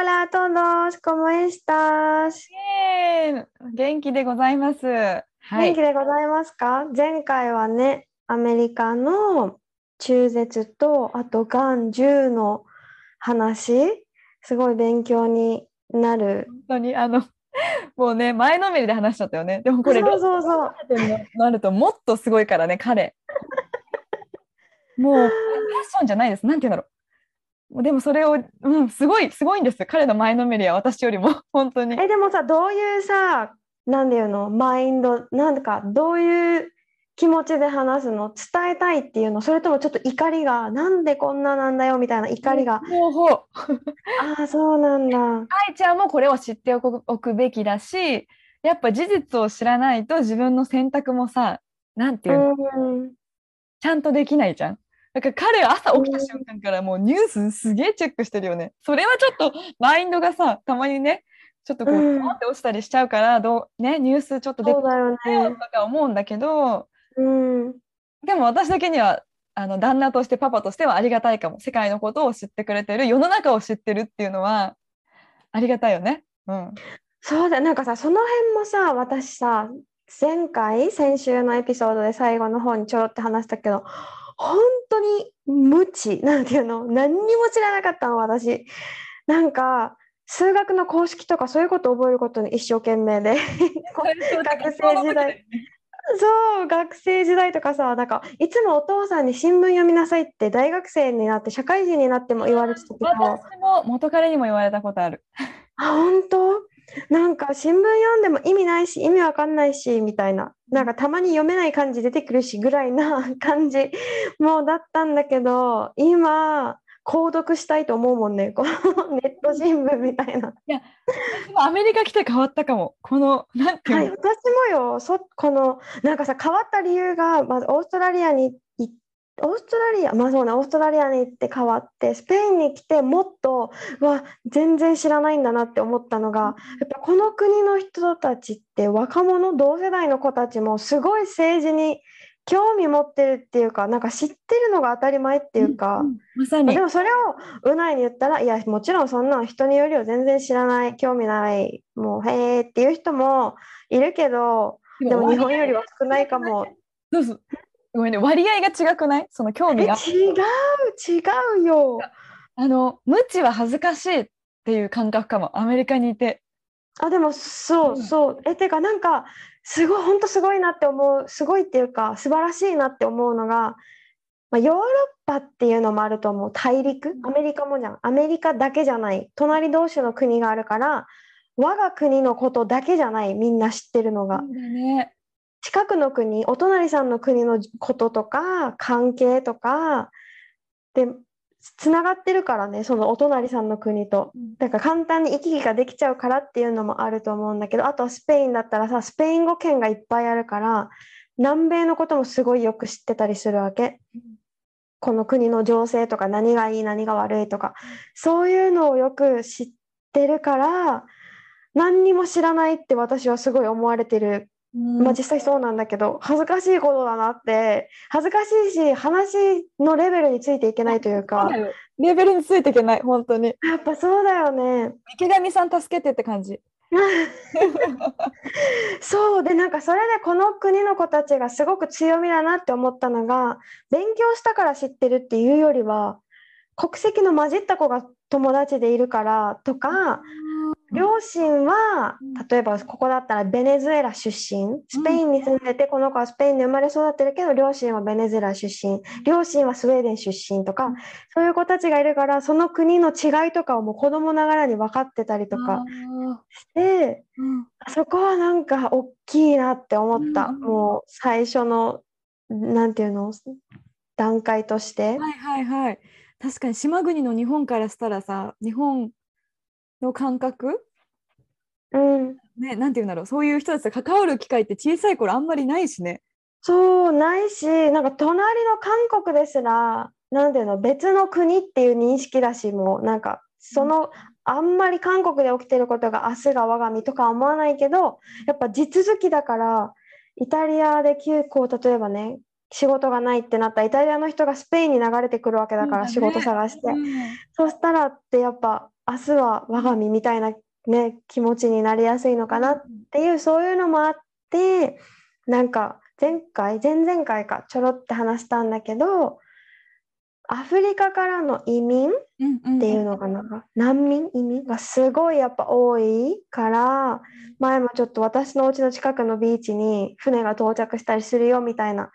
Hola a todos, ¿cómo estás? イエーイ元気でございます。は元い気。でございますか？前回はね、アメリカの中絶と、あとがん10の話、すごい勉強になる。本当にあの もうね前のめりで話しちゃったよね。でもこれそうそうそう。なるともっとすごいからね彼。もうファッションじゃないです。なんて言うんだろう。でもそれを、うん、すごいすごいんです。彼の前のめりは私よりも 本当に。え、でもさ、どういうさ、なんていうの、マインド、なんか、どういう気持ちで話すの？伝えたいっていうの？それともちょっと怒りが、なんでこんななんだよみたいな怒りが？ああ、そうなんだ。愛ちゃんもこれを知っておくおくべきだし、やっぱ事実を知らないと自分の選択もさ、なんていうの、うん。ちゃんとできないじゃん。だから彼は朝起きた瞬間からもうニュースすげえチェックしてるよね。それはちょっとマインドがさ、たまにね、ちょっとこう、うんポンって落ちたりしちゃうから、どうね、ニュースちょっと出てきたよねと。か思うんだけど、うん。でも私だけには、あの旦那としてパパとしてはありがたいかも。世界のことを知ってくれてる、世の中を知ってるっていうのはありがたいよね。うん。そうだ、なんかさ、その辺もさ、私さ、前回、先週のエピソードで最後の方にちょろって話したけど、本当に無知、なんていうの、何にも知らなかったの、私。なんか、数学の公式とかそういうことを覚えることに一生懸命で。学生時代。そう、学生時代とかさ、なんか、いつもお父さんに新聞読みなさいって大学生になって、社会人になっても言われてたけど、私も元彼にも言われたことある。あ、本当？なんか新聞読んでも意味ないし、意味わかんないし、みたいな。なんかたまに読めない漢字出てくるし、ぐらいな 感じもうだったんだけど、今、購読したいと思うもんね。この ネット新聞みたいな。私もアメリカ来て変わったかも。この、なんていうの、はい、私もよ、そ、この、なんかさ、変わった理由が、まずオーストラリアに行っオーストラリア、まあそうね、オーストラリアに行って変わって、スペインに来てもっと、うわ、全然知らないんだなって思ったのが、やっぱこの国の人たちって若者、同世代の子たちもすごい政治に興味持ってるっていうか、なんか知ってるのが当たり前っていうか、んまさにで。もそれをうないに言ったら、いや、もちろんそんなの人によりを全然知らない、興味ない、もうへーっていう人もいるけど、でも日本よりは少ないかも。そうそうごめんね、割合が違くない？その興え、味が。違う、違うよ。あの、無知は恥ずかしいっていう感覚かも、アメリカにいて。あ、でもそううんそう。え、てかなんか、すごい、本当すごいなって思う、すごいっていうか、素晴らしいなって思うのが、まあ、ヨーロッパっていうのもあると思う。大陸、アメリカもじゃん。アメリカだけじゃない。隣同士の国があるから、我が国のことだけじゃない。みんな知ってるのが。そうだね。近くの国、お隣さんの国のこととか、関係とか、で、つながってるからね、そのお隣さんの国と。だから簡単に行き来ができちゃうからっていうのもあると思うんだけど、あとはスペインだったらさ、スペイン語圏がいっぱいあるから、南米のこともすごいよく知ってたりするわけうん。この国の情勢とか何がいい、何が悪いとか、そういうのをよく知ってるから、何にも知らないって私はすごい思われてるうんまあ実際そうなんだけど恥ずかしいことだなって恥ずかしいし話のレベルについていけないというかレベルについていけない、本当に。やっぱそうだよね池上さん助けてって感じ。そうでなんかそれでこの国の子たちがすごく強みだなって思ったのが勉強したから知ってるっていうよりは国籍の混じった子が友達でいるからとか両親はうん。例えばここだったらベネズエラ出身。スペインに住んでてこの子はスペインで生まれ育ってるけど両親はベネズエラ出身。両親はスウェーデン出身とかうん。そういう子たちがいるからその国の違いとかをもう子供ながらに分かってたりとかしてうん。あそこはなんか大きいなって思った。うん。もう最初のなんていうの段階として。はいはいはい。確かに島国の日本からしたらさ、日本の感覚？うん、ね、なんていうんだろう、そういう人たちと関わる機会って小さい頃あんまりないしね。そうないしなんか隣の韓国ですらなんていうの別の国っていう認識だしもうなんかそのあんまり韓国で起きてることが明日が我が身とか思わないけどやっぱ地続きだからイタリアで休校例えばね仕事がないってなったらイタリアの人がスペインに流れてくるわけだから仕事探して。うん。そしたらってやっぱ明日は我が身みたいなね気持ちになりやすいのかなっていうそういうのもあってなんか前回前々回かちょろって話したんだけどアフリカからの移民っうんうん。ていうのかな？難民移民がすごいやっぱ多いから前もちょっと私のお家の近くのビーチに船が到着したりするよみたいな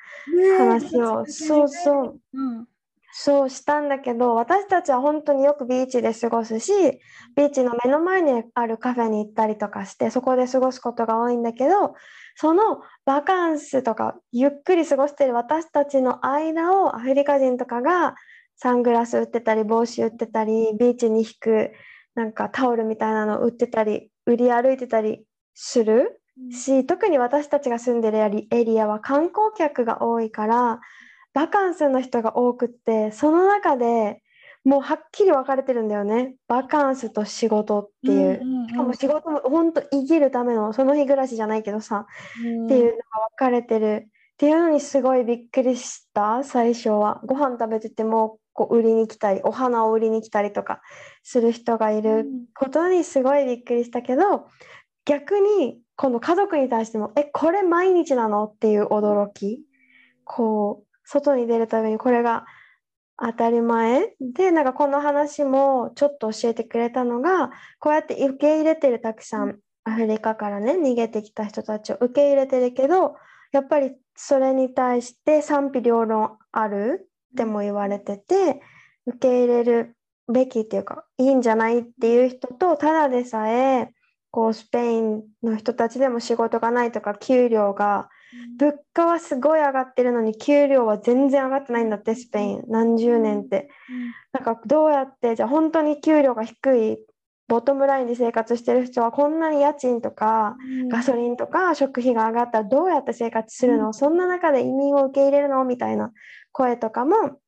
話を。そうそう。うん。そうしたんだけど私たちは本当によくビーチで過ごすしビーチの目の前にあるカフェに行ったりとかしてそこで過ごすことが多いんだけどそのバカンスとかゆっくり過ごしてる私たちの間をアフリカ人とかがサングラス売ってたり帽子売ってたりビーチに引くなんかタオルみたいなの売ってたり売り歩いてたりするし特に私たちが住んでるエリエリアは観光客が多いからバカンスの人が多くってその中でもうはっきり分かれてるんだよね。バカンスと仕事っていう。しかも仕事も本当生きるためのその日暮らしじゃないけどさ、うん。っていうのが分かれてる。っていうのにすごいびっくりした最初は。ご飯食べててもこう売りに来たりお花を売りに来たりとかする人がいることにすごいびっくりしたけど逆にこの家族に対してもえこれ毎日なの？っていう驚き。こう外に出るためにこれが当たり前。でなんかこの話もちょっと教えてくれたのがこうやって受け入れてるたくさんアフリカからね逃げてきた人たちを受け入れてるけどやっぱりそれに対して賛否両論あるっても言われてて受け入れるべきっていうかいいんじゃないっていう人とただでさえこうスペインの人たちでも仕事がないとか給料が物価はすごい上がってるのに給料は全然上がってないんだってスペイン。何十年って。なんかどうやってじゃあ本当に給料が低いボトムラインで生活してる人はこんなに家賃とかうん。ガソリンとか食費が上がったらどうやって生活するの、うん。そんな中で移民を受け入れるの？みたいな声とかも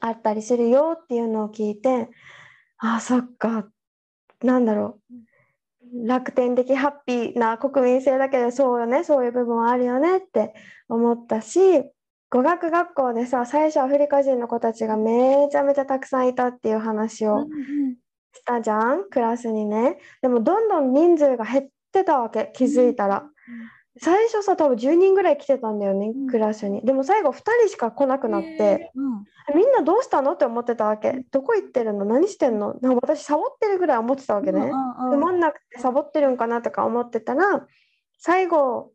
あったりするよっていうのを聞いてああそっか。なんだろう楽天的ハッピーな国民性だけどそうよねそういう部分はあるよねって思ったし語学学校でさ最初アフリカ人の子たちがめちゃめちゃたくさんいたっていう話をうんうん。したじゃんクラスにね。でもどんどん人数が減ってたわけ気づいたら最初さ多分10人ぐらい来てたんだよねうん。クラスに。でも最後2人しか来なくなってうん。みんなどうしたの？って思ってたわけ。どこ行ってるの？何してんの？なんか私サボってるぐらい思ってたわけね。うんつまんなくてサボってるんかなとか思ってたら最後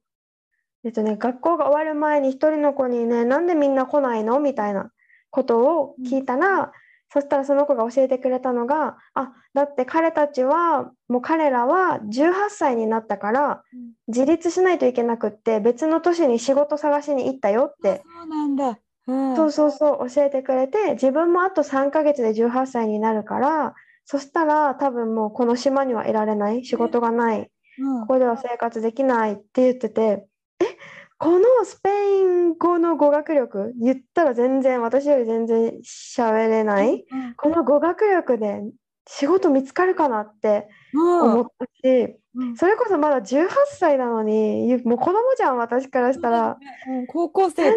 えっとね学校が終わる前に一人の子にねなんでみんな来ないの？みたいなことを聞いたら、そしたらその子が教えてくれたのがあだって彼たちはもう彼らは18歳になったからうん。自立しないといけなくって別の都市に仕事探しに行ったよって。そうなんだ。うん。そうそうそう教えてくれて自分もあと3ヶ月で18歳になるからそしたら多分もうこの島にはいられない仕事がないうん。ここでは生活できないって言っててえこのスペイン語の語学力言ったら全然私より全然喋れないうんこの語学力で仕事見つかるかなって思ったしうん。それこそまだ18歳なのにもう子供じゃん私からしたら。うん高校生全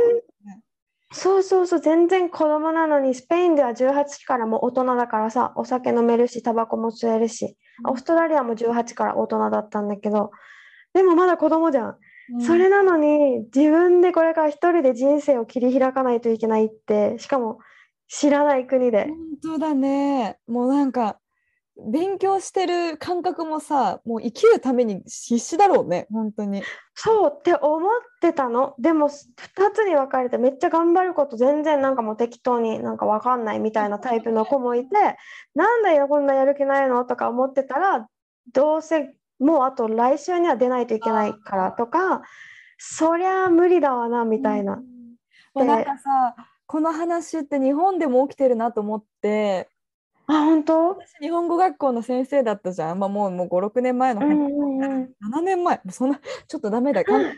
そうそうそう全然子供なのにスペインでは18からもう大人だからさお酒飲めるしタバコも吸えるし。オーストラリアも18から大人だったんだけどでもまだ子供じゃん、うんそれなのに自分でこれから一人で人生を切り開かないといけないってしかも知らない国で本当だね。もうなんか勉強してる感覚もさ、もう生きるために必死だろうね、本当に。そうって思ってたのでも2つに分かれてめっちゃ頑張ること全然なんかもう適当になんか分かんないみたいなタイプの子もいてなんだよこんなやる気ないの？とか思ってたらどうせもうあと来週には出ないといけないからとかそりゃ無理だわなみたいな。まあ、なんかさ、この話って日本でも起きてるなと思って。あ、本当？私日本語学校の先生だったじゃん、まあ、もうもう56年前の話、うんうんうん。7年前。そんなちょっとダメだ。ベトナムの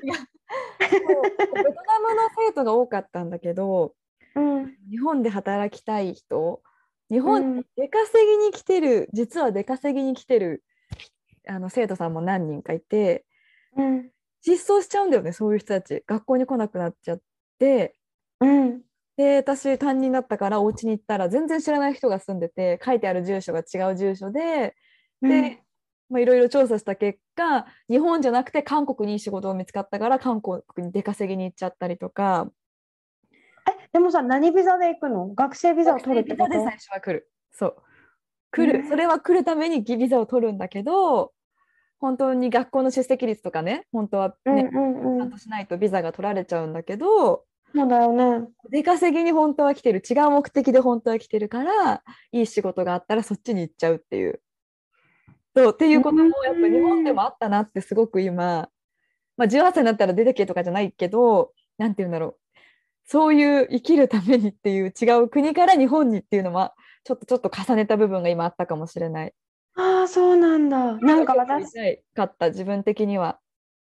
生徒が多かったんだけどうん。日本で働きたい人。日本出稼ぎに来てる、実は出稼ぎに来てるあの生徒さんも何人かいてうん。失踪しちゃうんだよねそういう人たち。学校に来なくなっちゃって。うん。で私担任だったからお家に行ったら全然知らない人が住んでて書いてある住所が違う住所でで、まあ、いろいろ調査した結果日本じゃなくて韓国に仕事を見つかったから韓国に出稼ぎに行っちゃったりとか。え、でもさ、何ビザで行くの？学生ビザを取るってこと？ビザで最初は来る。そう。来る、ねそれは来るためにビザを取るんだけど本当に学校の出席率とかね本当はね、うんうんうんちゃんと。しないとビザが取られちゃうんだけどそうだよね。出稼ぎに本当は来てる違う目的で本当は来てるからいい仕事があったらそっちに行っちゃうっていう。そうっていうこともやっぱ日本でもあったなってすごく今、まあ、18歳になったら出てけとかじゃないけどなんて言うんだろうそういう生きるためにっていう違う国から日本にっていうのはちょっとちょっと重ねた部分が今あったかもしれない。ああ、そうなんだ。なんか見私、たいかった自分的には。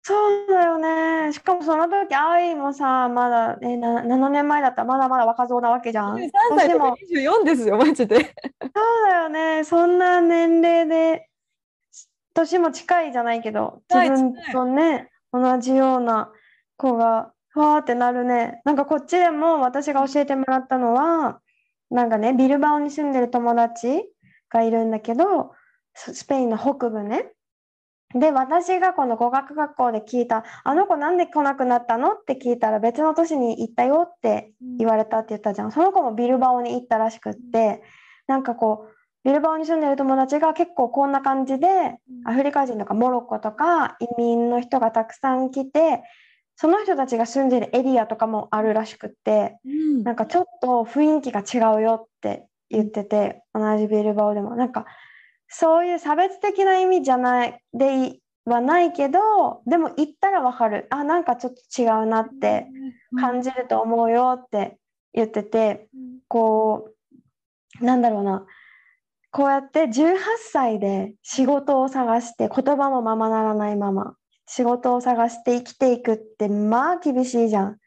そうだよね。しかもその時、愛もさ、まだ、え、な、7年前だったらまだまだ若造なわけじゃん。23そしても歳とか、24ですよマジで。そうだよね。そんな年齢で、年も近いじゃないけど、自分とね、同じような子が、ふわーってなるね。なんかこっちでも私が教えてもらったのは、なんかね、ビルバオに住んでる友達がいるんだけど、ススペインの北部ね。で、私がこの語学学校で聞いた、あの子なんで来なくなったのって聞いたら別の都市に行ったよって言われたって言ったじゃん。その子もビルバオに行ったらしくって、なんかこう、ビルバオに住んでる友達が結構こんな感じで、アフリカ人とかモロッコとか移民の人がたくさん来て、その人たちが住んでるエリアとかもあるらしくって、うんなんかちょっと雰囲気が違うよって言ってて、同じビルバオでも。なんかそういう差別的な意味じゃないでいはないけど、でも行ったらわかる。あ、なんかちょっと違うなって感じると思うよって言ってて、こう、なんだろうな。こうやって18歳で仕事を探して言葉もままならないまま仕事を探して生きていくってまあ厳しいじゃん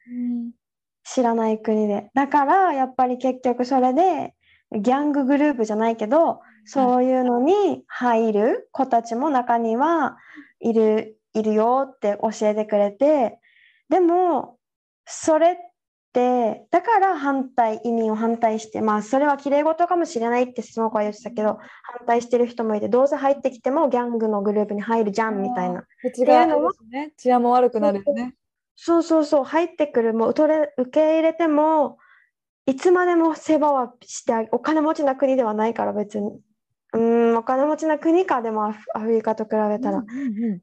知らない国で。だからやっぱり結局それでギャンググループじゃないけどそういうのに入る子たちも中にはいるいるよって教えてくれてでもそれってだから反対移民を反対してまあそれは綺麗事かもしれないってその子は言ってたけど反対してる人もいてどうせ入ってきてもギャングのグループに入るじゃんみたいな。治安も悪くなるよね。そうそうそう、入ってくる、もう受れ受け入れても、いつまでも世話はしてお金持ちな国ではないから別に。うーん、お金持ちな国か、でもアフリカと比べたら。うんうん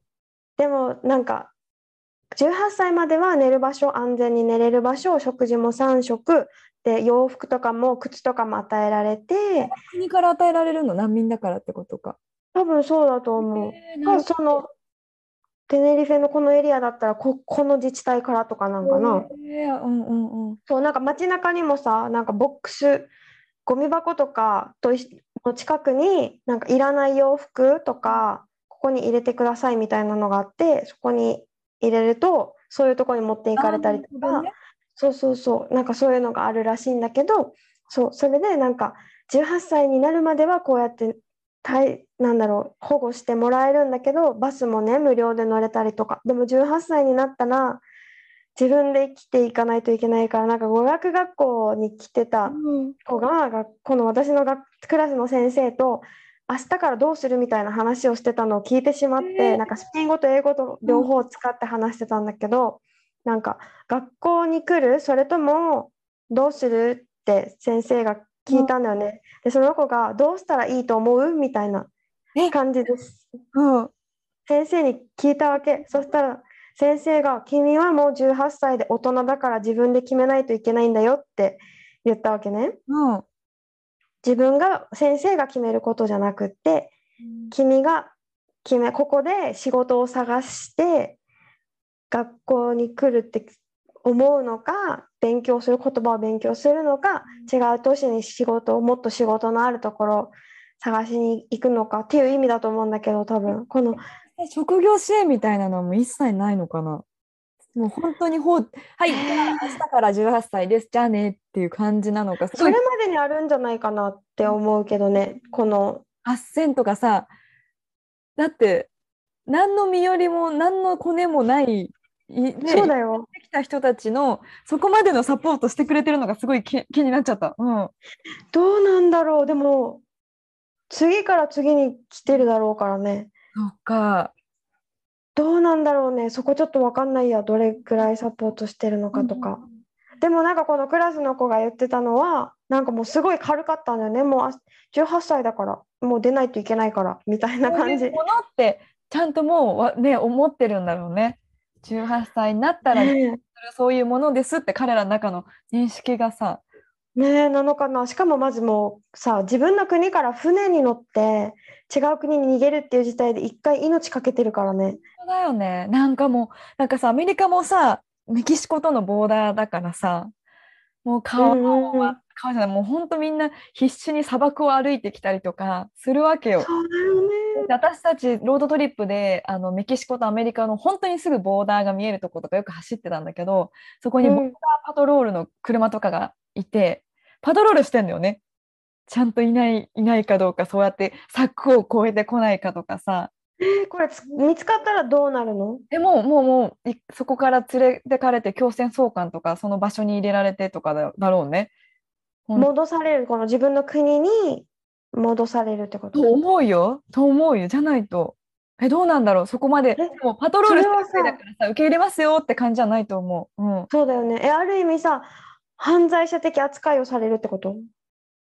でもなんか、18歳までは寝る場所、安全に寝れる場所、食事も3食、で、洋服とかも靴とかも与えられて、国から与えられるの難民だからってことか。多分そうだと思う。えーその、テネリフェのこのエリアだったらこ、この自治体からとかなんかな。えーうんうんうん。そう、なんか街中にもさ、なんかボックス、ゴミ箱とかといの近くに、なんかいらない洋服とか、ここに入れてくださいみたいなのがあって、そこに入れると、そういうところに持っていかれたりとか、ね。そうそうそう、なんかそういうのがあるらしいんだけど、そう、それでなんか18歳になるまではこうやって、たいなんだろう、保護してもらえるんだけど、バスもね、無料で乗れたりとか、でも18歳になったら、自分で生きていかないといけないから、なんか語学学校に来てたうん子が、がこの私の学クラスの先生と、明日からどうするみたいな話をしてたのを聞いてしまって、えーなんかスペイン語と英語と両方使って話してたんだけど、なんか学校に来るそれともどうするって先生が聞いたんだよね。で、その子がどうしたらいいと思うみたいなえ感じです。うん先生に聞いたわけ。そしたら先生が「君はもう18歳で大人だから自分で決めないといけないんだよ」って言ったわけね。うん。自分が先生が決めることじゃなくって君が決めここで仕事を探して学校に来るって思うのか勉強する言葉を勉強するのか違う都市に仕事をもっと仕事のあるところ探しに行くのかっていう意味だと思うんだけど多分。この職業支援みたいなのも一切ないのかな？もう本当にほう、はい、明日から18歳です、じゃあねっていう感じなのか、すそれまでにあるんじゃないかなって思うけどね。この8000とかさ、だって、何の身寄りも何のコネもない、いね、そうだよ。できた人たちのそこまでのサポートしてくれてるのがすごい気気になっちゃった。うん。どうなんだろう。でも次から次に来てるだろうからねそっか。どうなんだろうね。そこちょっと分かんないや。どれぐらいサポートしてるのかとか。でもなんかこのクラスの子が言ってたのはなんかもうすごい軽かったんだよね。もうあ18歳だから。もう出ないといけないから。みたいな感じ。ものってちゃんともうわね思ってるんだろうね。18歳になったら、ねそういうものですって彼らの中の認識がさ、えねえなのかな。しかもまずもうさ自分の国から船に乗って違う国に逃げるっていう事態で一回命かけてるからねそうだよね。なんかもう、なんかさ、アメリカもさ、メキシコとのボーダーだからさ、もう川うんうんうんは、川じゃない、もう本当みんな必死に砂漠を歩いてきたりとかするわけよ。そうだよねで私たちロードトリップであのメキシコとアメリカの本当にすぐボーダーが見えるところとかよく走ってたんだけどそこにうんボーダーパトロールの車とかがいて、パトロールしてんだよね。ちゃんといないいないかどうかそうやって柵を越えてこないかとかさ。えーこれつ見つかったらどうなるの？でももうもういそこから連れてかれて強制送還とかその場所に入れられてとかだだろうね。戻されるこの自分の国に戻されるってこと？と思うよ。と思うよ。じゃないと。えどうなんだろう？そこまで。えもうパトロールしてるだからさ。受け入れますよって感じじゃないと思う。うん。そうだよね。えある意味さ犯罪者的扱いをされるってこと？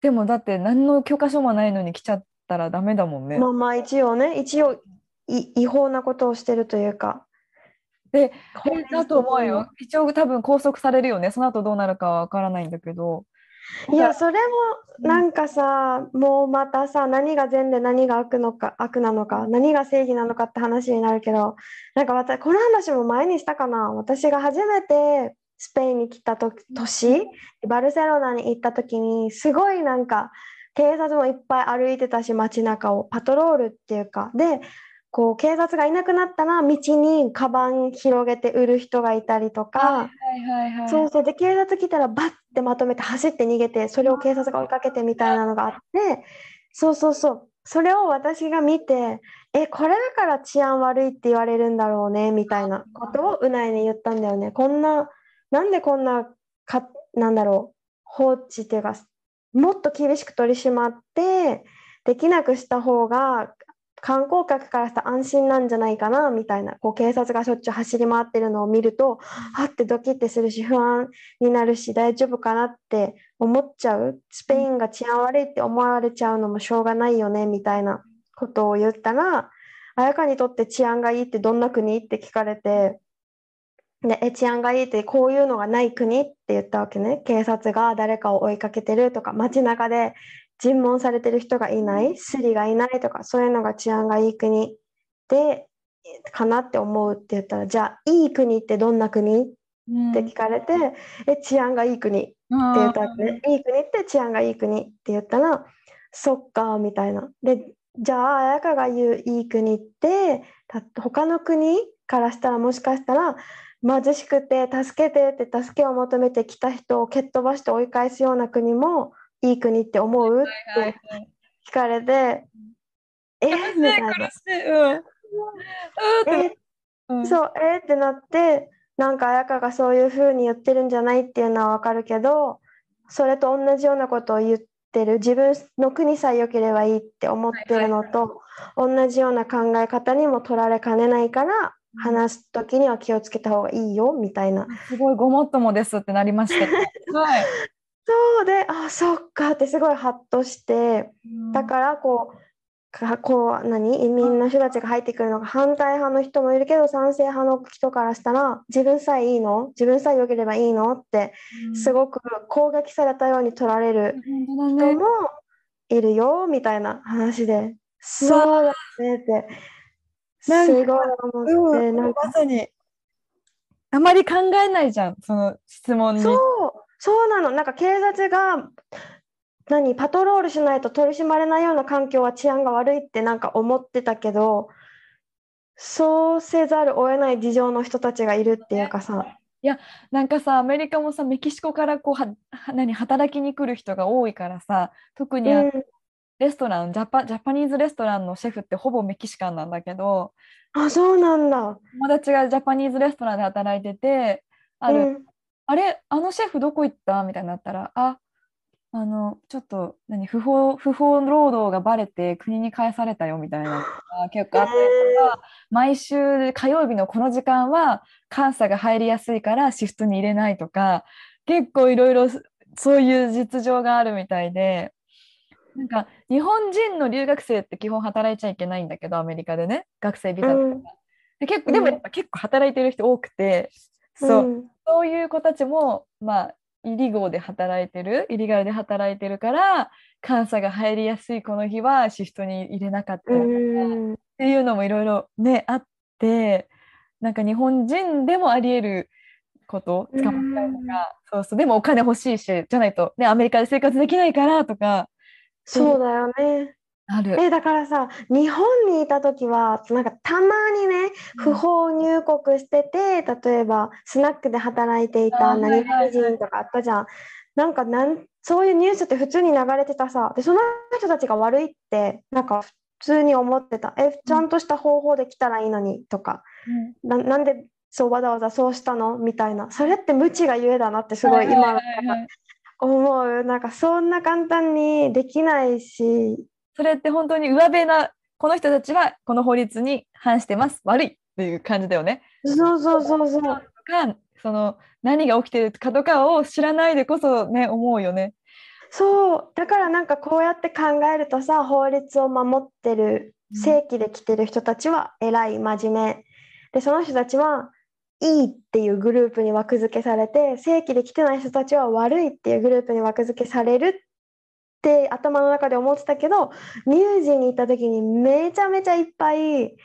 でもだって何の許可書もないのに来ちゃったらダメだもんね。まあまあ一応ね一応い違法なことをしてるというかで法律的にだと思うよ。一応多分拘束されるよね。その後どうなるかはわからないんだけど。いやそれうんもなんかさ、もうまたさ何が善で何が悪のか悪なのか何が正義なのかって話になるけどなんか私この話も前にしたかな私が初めてスペインに来たと年バルセロナに行った時にすごいなんか警察もいっぱい歩いてたし街中を。パトロールっていうか。でこう警察がいなくなったら道にカバン広げて売る人がいたりとか。はいはいはい。そうそう。で警察来たらバッてまとめて走って逃げてそれを警察が追いかけてみたいなのがあって。そうそうそう。それを私が見てえこれだから治安悪いって言われるんだろうねみたいなことをうないに言ったんだよね。こんななんでこんなかなんだろう放置っていうかもっと厳しく取り締まってできなくした方が観光客からしたら安心なんじゃないかなみたいなこう警察がしょっちゅう走り回ってるのを見るとあってドキッてするし不安になるし大丈夫かなって思っちゃう。スペインが治安悪いって思われちゃうのもしょうがないよねみたいなことを言ったら彩香にとって治安がいいってどんな国？って聞かれてでえ治安がいいってこういうのがない国って言ったわけね。警察が誰かを追いかけてるとか街中で尋問されてる人がいないスリがいないとかそういうのが治安がいい国でかなって思うって言ったらじゃあいい国ってどんな国？うん。って聞かれて、え治安がいい国って言ったわけね。いい国って治安がいい国って言ったら、そっかみたいな。で、じゃあ彩香が言ういい国ってた他の国からしたらもしかしたら貧しくて助けてって助けを求めてきた人を蹴っ飛ばして追い返すような国もいい国って思うっはいはていはい聞かれて、えみたいな。苦しい。うん。うんってえうんそう、えーってなって、なんか彩香がそういう風に言ってるんじゃないっていうのはわかるけど、それと同じようなことを言ってる、自分の国さえ良ければいいって思ってるのと、同じような考え方にも取られかねないから、話す時には気をつけた方がいいよみたいな。すごいごもっともですってなりました。はい。そうで、あ、そっかってすごいハッとして、だからこう、かこう何？移民の人たちが入ってくるのが反対派の人もいるけど賛成派の人からしたら自分さえいいの？自分さえ良ければいいの？ってすごく攻撃されたように取られる。人もいるよみたいな話でそうだねってすなんかごい思ってなんか。まさに。あまり考えないじゃんその質問に。そうそうなの。なんか警察が何パトロールしないと取り締まれないような環境は治安が悪いってなんか思ってたけどそうせざるを得ない事情の人たちがいるっていうかさ。なんかさアメリカもさメキシコからこうはは何働きに来る人が多いからさ特にうんレストランジャパジャパニーズレストランのシェフってほぼメキシカンなんだけどあそうなんだ。友達がジャパニーズレストランで働いててある、うん。あれあのシェフどこ行った？みたいになったらああのちょっと何不法不法労働がバレて国に返されたよみたいな結構あったりとか、毎週火曜日のこの時間は監査が入りやすいからシフトに入れないとか結構いろいろそういう実情があるみたいでなんか日本人の留学生って基本働いちゃいけないんだけどアメリカでね学生ビザとか、うん。で結構でもやっぱ結構働いてる人多くてそう、ん。そう。いう子たちも、まあ、イリゴーで働いてる、イリガルで働いてるから、監査が入りやすいこの日はシフトに入れなかったうりとか、っん。ていうのもいろいろね、あって、なんか日本人でもあり得ること、捕まったりとか、そうそう、でもお金欲しいし、じゃないと、ね、アメリカで生活できないからとか、そうだよね。ある。えだからさ日本にいた時はなんかたまにね不法入国してて例えばスナックで働いていた何人とかあったじゃん。なんかなんそういうニュースって普通に流れてたさ。でその人たちが悪いってなんか普通に思ってた。えちゃんとした方法で来たらいいのにとか。うん。ななんでそうわざわざそうしたの？みたいな。それって無知がゆえだなってすごい今はいはいはいはい思う。なんかそんな簡単にできないし。それって本当に上辺な、この人たちはこの法律に反してます、悪いっていう感じだよね。そうそうそうそう。とかその何が起きてるかとかを知らないでこそね思うよね。そう。だからなんかこうやって考えるとさ法律を守ってるうん。正規で来てる人たちは偉い真面目。でその人たちはいいっていうグループに枠付けされて正規で来てない人たちは悪いっていうグループに枠付けされるって頭の中で思ってたけどニュージーに行った時にめちゃめちゃいっぱい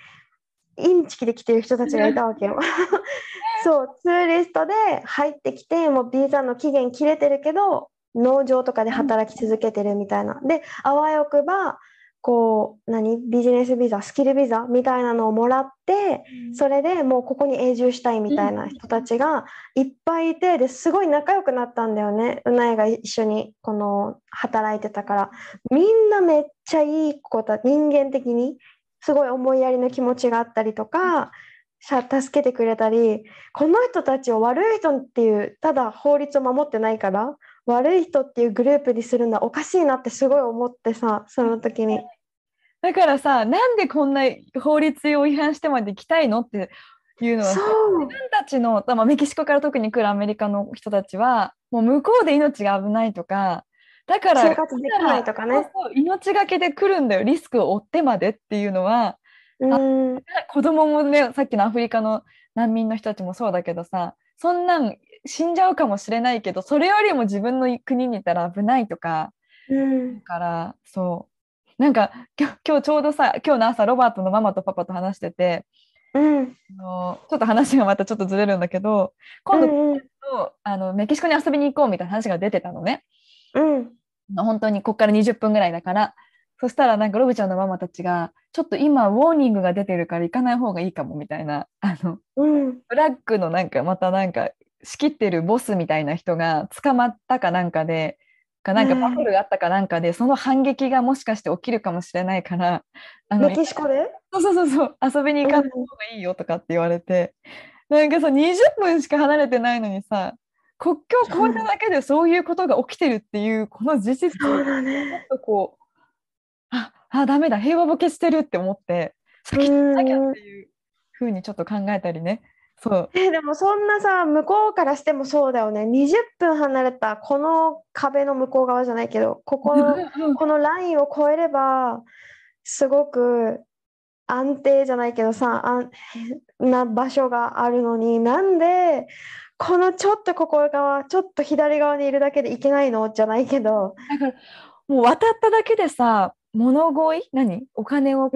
インチキで来てる人たちがいたわけよ。そうツーリストで入ってきてもうビザの期限切れてるけど農場とかで働き続けてるみたいな。であわよくばこう何？ビジネスビザスキルビザみたいなのをもらってそれでもうここに永住したいみたいな人たちがいっぱいいてですごい仲良くなったんだよね。うなえが一緒にこの働いてたから。みんなめっちゃいい子だ人間的にすごい思いやりの気持ちがあったりとかさ助けてくれたりこの人たちを悪い人っていうただ法律を守ってないから悪い人っていうグループにするのはおかしいなってすごい思ってさその時に。だからさなんでこんな法律を違反してまで行きたいのっていうのはさそう。自分たちの、まあ、メキシコから特に来るアメリカの人たちはもう向こうで命が危ないとかだから生活できないとかね。命がけで来るんだよリスクを負ってまでっていうのはうん。子供もねさっきのアフリカの難民の人たちもそうだけどさそんなん死んじゃうかもしれないけどそれよりも自分の国にいたら危ないとかうん。だからそうなんか今日今日ちょうどさ今日の朝ロバートのママとパパと話しててうん。あのちょっと話がまたちょっとずれるんだけど今度、うんうん。あのメキシコに遊びに行こうみたいな話が出てたのね。うん。本当にこっから20分ぐらいだからそしたらなんかロブちゃんのママたちがちょっと今ウォーニングが出てるから行かない方がいいかもみたいなあのうん。ブラックのなんかまたなんか仕切ってるボスみたいな人が捕まったかなんかでかなんかうん。バトルがあったかなんかで、その反撃がもしかして起きるかもしれないからあのメキシコで？そうそうそうそう遊びに行かない方がいいよとかって言われて、なんかさ20分しか離れてないのにさ国境を越えただけでそういうことが起きてるっていうこの事実をちょっ。とこうああダメだ平和ボケしてるって思って先に行かなきゃっていうふうにちょっと考えたりねそう。えでもそんなさ向こうからしてもそうだよね。20分離れたこの壁の向こう側じゃないけどここのこのラインを越えればすごく安定じゃないけどさあんな場所があるのになんでこのちょっとここ側ちょっと左側にいるだけでいけないの？じゃないけど。だからもう渡っただけでさ物乞い？何？お金を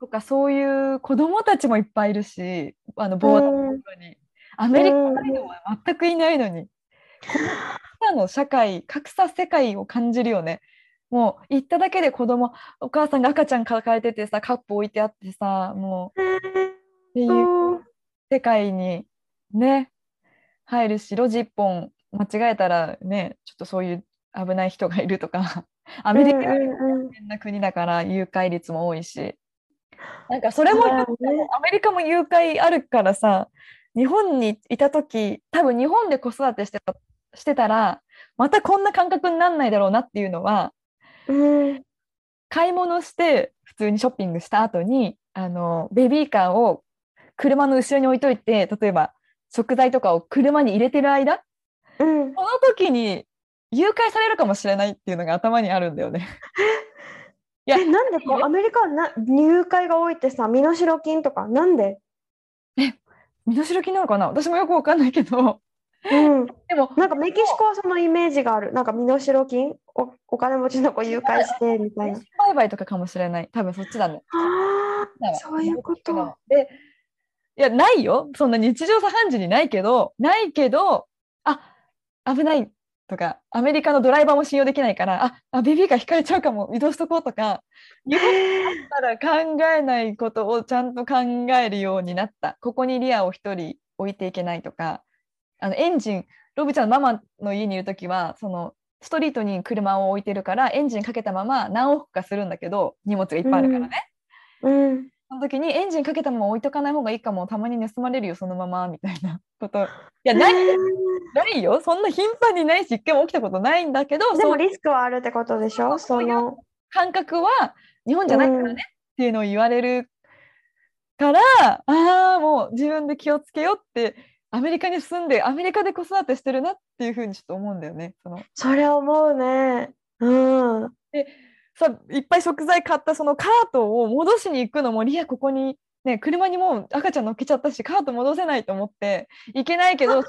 とかそういう子供たちもいっぱいいるしあのボーダーのところに、アメリカの人は全くいないのに、この格差の社会格差世界を感じるよね。もう行っただけで子供お母さんが赤ちゃん抱えててさカップ置いてあってさもう。っていう世界にね入るし路地一本間違えたらねちょっとそういう危ない人がいるとか。アメリカは変な国だから誘拐率も多いしなんかそれもアメリカも誘拐あるからさ日本にいた時多分日本で子育てしてたしてたらまたこんな感覚になんないだろうなっていうのは、うん、買い物して普通にショッピングした後にあのベビーカーを車の後ろに置いといて例えば食材とかを車に入れてる間、うん、この時に誘拐されるかもしれないっていうのが頭にあるんだよね。いやえなんでこうアメリカはな入会が多いってさ身代金とかなんで？え身代金なのかな？私もよくわかんないけど、うん、でもなんかメキシコはそのイメージがある。なんか身代金？おお金持ちの子誘拐してみたいな。売買とかかもしれない。多分そっちだね。ああそういうこと。でいやないよ。そんな日常茶飯事にないけどないけどあ危ないとかアメリカのドライバーも信用できないからああベビーカー引かれちゃうかも移動しとこうとか日本だったら考えないことをちゃんと考えるようになった。ここにリアを1人置いていけないとか。あのエンジンロブちゃんのママの家にいる時はそのストリートに車を置いてるからエンジンかけたまま何往復かするんだけど荷物がいっぱいあるからね。うん、うんその時にエンジンかけたまま置いとかない方がいいかも。たまに盗まれるよそのままみたいなこと。いやないないよ。そんな頻繁にないし一回も起きたことないんだけどでもリスクはあるってことでしょその感覚は日本じゃないからね、うん、っていうのを言われるからああもう自分で気をつけようってアメリカに住んでアメリカで子育てしてるなっていうふうにちょっと思うんだよね。その。それ思うね。うん、でさいっぱい食材買ったそのカートを戻しに行くのもリアここにね、車にもう赤ちゃん乗っけちゃったしカート戻せないと思っていけないけどそっ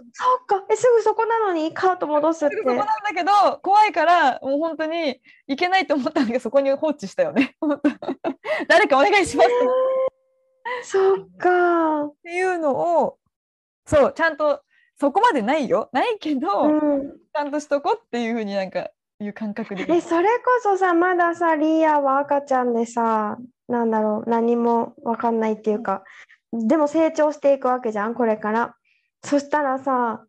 か。えすぐそこなのにカート戻すって。すぐそこなんだけど怖いからもう本当にいけないと思ったんだけどそこに放置したよね。誰かお願いします、えー、そっか。っていうのをそうちゃんとそこまでないよ。ないけど、うん、ちゃんとしとこうっていうふうになんかいう感覚で。えそれこそさまださリアは赤ちゃんでさなんだろう何も分かんないっていうかでも成長していくわけじゃんこれから。そしたらさ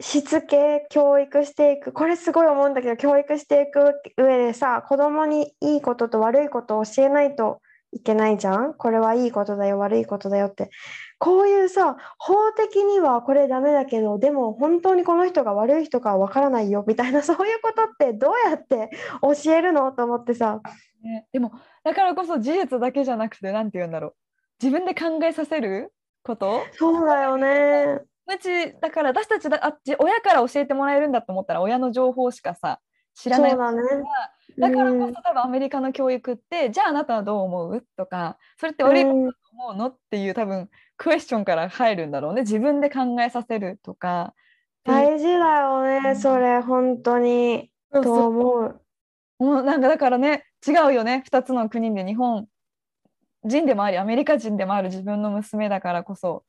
しつけ教育していく。これすごい思うんだけど教育していく上でさ子供にいいことと悪いことを教えないといけないじゃん？これはいいことだよ悪いことだよって。こういうさ法的にはこれダメだけどでも本当にこの人が悪い人かわからないよみたいなそういうことってどうやって教えるのと思ってさ、ね、でもだからこそ事実だけじゃなくて何て言うんだろう。自分で考えさせること？そうだよね。うちだから私たちだあっち親から教えてもらえるんだと思ったら親の情報しかさ知らない。そうだねだからこそ多分アメリカの教育って、じゃああなたはどう思う？とかそれって悪いことだと思うのっていう多分クエスチョンから入るんだろうね。自分で考えさせるとか。大事だよね、うん、それ本当に。と思う。もうなんかだからね違うよね。2つの国で日本人でもありアメリカ人でもある自分の娘だからこそ。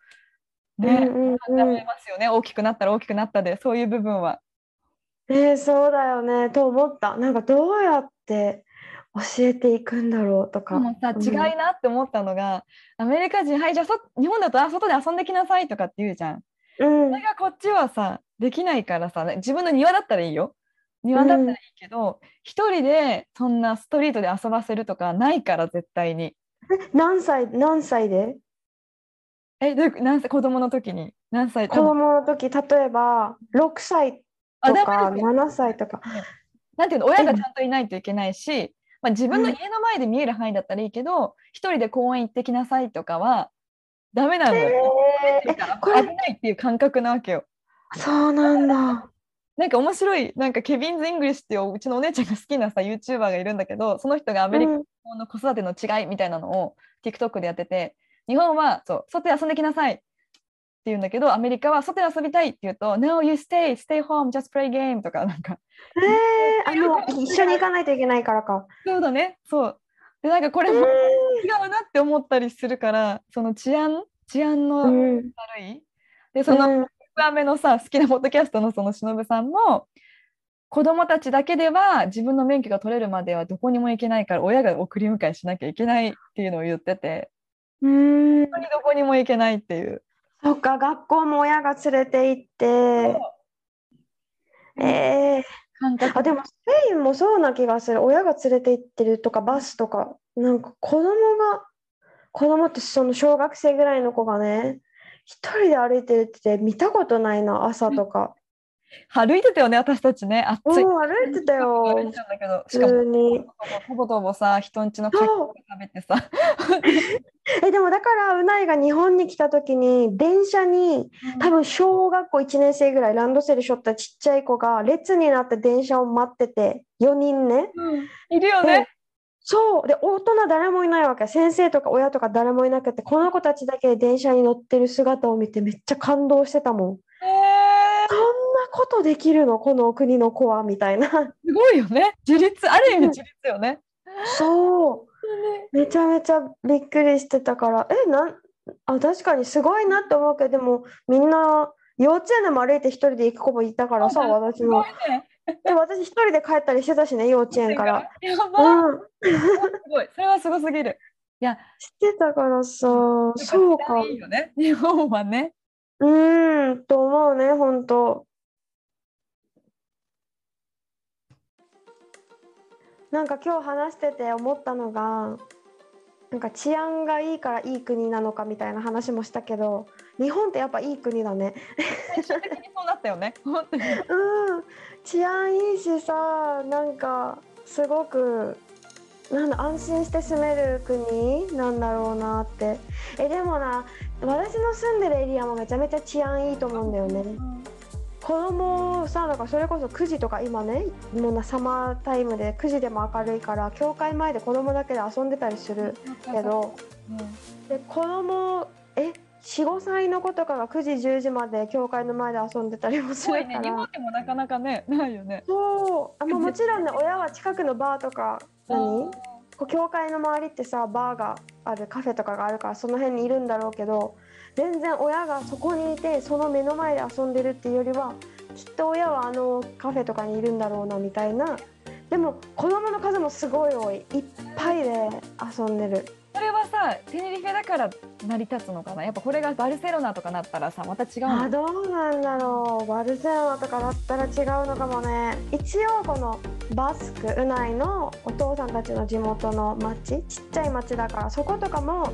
ね、うんうん、考えますよね。大きくなったら大きくなったでそういう部分は。えー、そうだよねと思ったなんかどうやって教えていくんだろうとか。もさ違いなって思ったのが、うん、アメリカ人はいじゃあ日本だとあ外で遊んできなさいとかって言うじゃん。うん、それがこっちはさできないからさ自分の庭だったらいいよ。庭だったらいいけど、一、うん、人でそんなストリートで遊ばせるとかないから絶対に。何歳何歳で？えどう何歳子供の時に何歳子供の時例えば6歳とか7歳とか。なんていうの親がちゃんといないといけないし、まあ、自分の家の前で見える範囲だったらいいけど、一、人で公園行ってきなさいとかはダメなのよ。えー、危ないっていう感覚なわけよ。そうなんだ。なんか面白い、なんか Kevin's English っていううちのお姉ちゃんが好きなさ、YouTuber がいるんだけど、その人がアメリカの子育ての違いみたいなのを TikTok でやってて、日本はそう外で遊んできなさい。って言うんだけど、アメリカは外で遊びたいって言うと、No, you stay, stay home, just play game とかなんか。えー、あの一緒に行かないといけないからか。そうだね、そう。で、なんかこれも違うなって思ったりするから、その治安、治安の悪い、でそのうん1目のさ好きなポッドキャストの そのしのぶさんも子供たちだけでは自分の免許が取れるまではどこにも行けないから親が送り迎えしなきゃいけないっていうのを言っててうん本当にどこにも行けないっていう。そっか、学校も親が連れて行って、えー、感覚。あ、でもスペインもそうな気がする。親が連れて行ってるとか、バスとか、なんか子供が、子供ってその小学生ぐらいの子がね、一人で歩いてるって見たことないな、朝とか。歩いてたよね私たちね。暑い。うん、歩いてたよ。歩いてたんだけど普しかも。ほぼとぼさ人んちのカキ食べてさ。え、でもだから、うないが日本に来た時に、電車に、多分小学校1年生ぐらいランドセルしょったちっちゃい子が列になって電車を待ってて4人ね。うん。いるよね。そう。で大人誰もいないわけ。先生とか親とか誰もいなくてこの子たちだけで電車に乗ってる姿を見てめっちゃ感動してたもん。へーことできるの？この国の子は？みたいな。すごいよね。自立ある意味自立よね。そう。めちゃめちゃびっくりしてたから。えなんあ確かにすごいなって思うけどでもみんな幼稚園でも歩いて一人で行く子もいたからさ私も。で私一人で帰ったりしてたしね幼稚園から。やば。いうん。すごいそれはすごすぎる。いや。してたからさそうかいいよね。日本はね。うーんと思うね本当なんか今日話してて思ったのがなんか治安がいいからいい国なのかみたいな話もしたけど日本ってやっぱいい国だね。最終的にそうなったよね。うん。治安いいしさなんかすごくなんだ安心して住める国なんだろうなって。えでもな私の住んでるエリアもめちゃめちゃ治安いいと思うんだよね子供さだからそれこそ9時とか今ねもうなサマータイムで9時でも明るいから教会前で子供だけで遊んでたりするけどうん。で子供え45歳の子とかが9時10時まで教会の前で遊んでたりもするから。いね。でもなかなかねないよね。そう。あ、まあ、もちろんね親は近くのバーとか何？こう教会の周りってさバーがあるカフェとかがあるからその辺にいるんだろうけど全然親がそこにいてその目の前で遊んでるっていうよりはきっと親はあのカフェとかにいるんだろうなみたいな。でも子供の数もすごい多い。いっぱいで遊んでる。それはさテネリフェだから成り立つのかな？やっぱこれがバルセロナとかなったらさまた違うの？あどうなんだろう。バルセロナとかだったら違うのかもね。一応このバスクウナイのお父さんたちの地元の町ちっちゃい町だからそことかも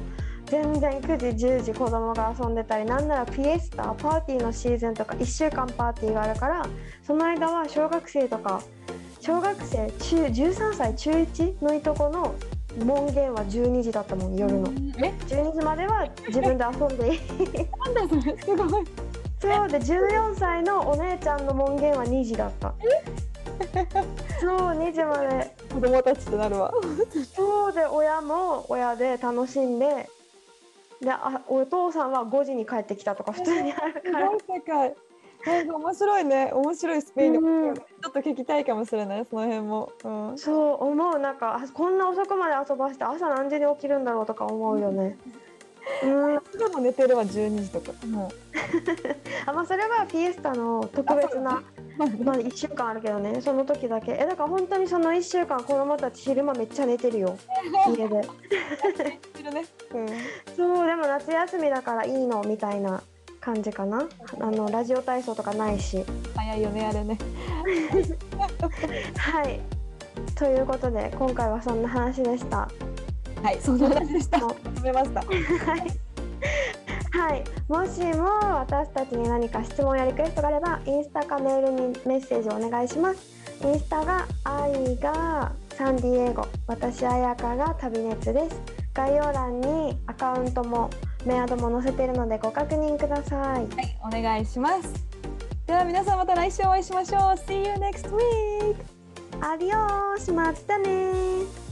全然9時10時子供が遊んでたりなんならピエスタパーティーのシーズンとか1週間パーティーがあるからその間は小学生とか小学生中13歳中1のいとこの門限は12時だったもん夜の。え？12時までは自分で遊んでいい。なんだそれすごいそうで14歳のお姉ちゃんの門限は2時だった。そう2時まで。子供たちってなるわ。そうで親も親で楽しんでであお父さんは5時に帰ってきたとか普通にあるすから。ごい世界。なんか面白いね。面白いスペインのうん。ちょっと聞きたいかもしれない。その辺も、うん、そう思う。なんかあこんな遅くまで遊ばして朝何時に起きるんだろうとか思うよね。うん。でも寝てるわ12時とか。も あまあそれはフィエスタの特別なうまあ1週間あるけどね。その時だけ。えだから本当にその1週間子供たち昼間めっちゃ寝てるよ。家で。うん、そうでも夏休みだからいいのみたいな感じかな。あのラジオ体操とかないし。早いよねあれね。はい。ということで今回はそんな話でした。はいそんな感じでした。もまとめました。はいはい、もしも私たちに何か質問やリクエストがあればインスタかメールにメッセージをお願いします。インスタが愛がサンディエゴ。私あやかが旅熱です。概要欄にアカウントもメアドも載せているのでご確認ください。はいお願いします。では皆さんまた来週お会いしましょう。See you next week! アディオーしまったねー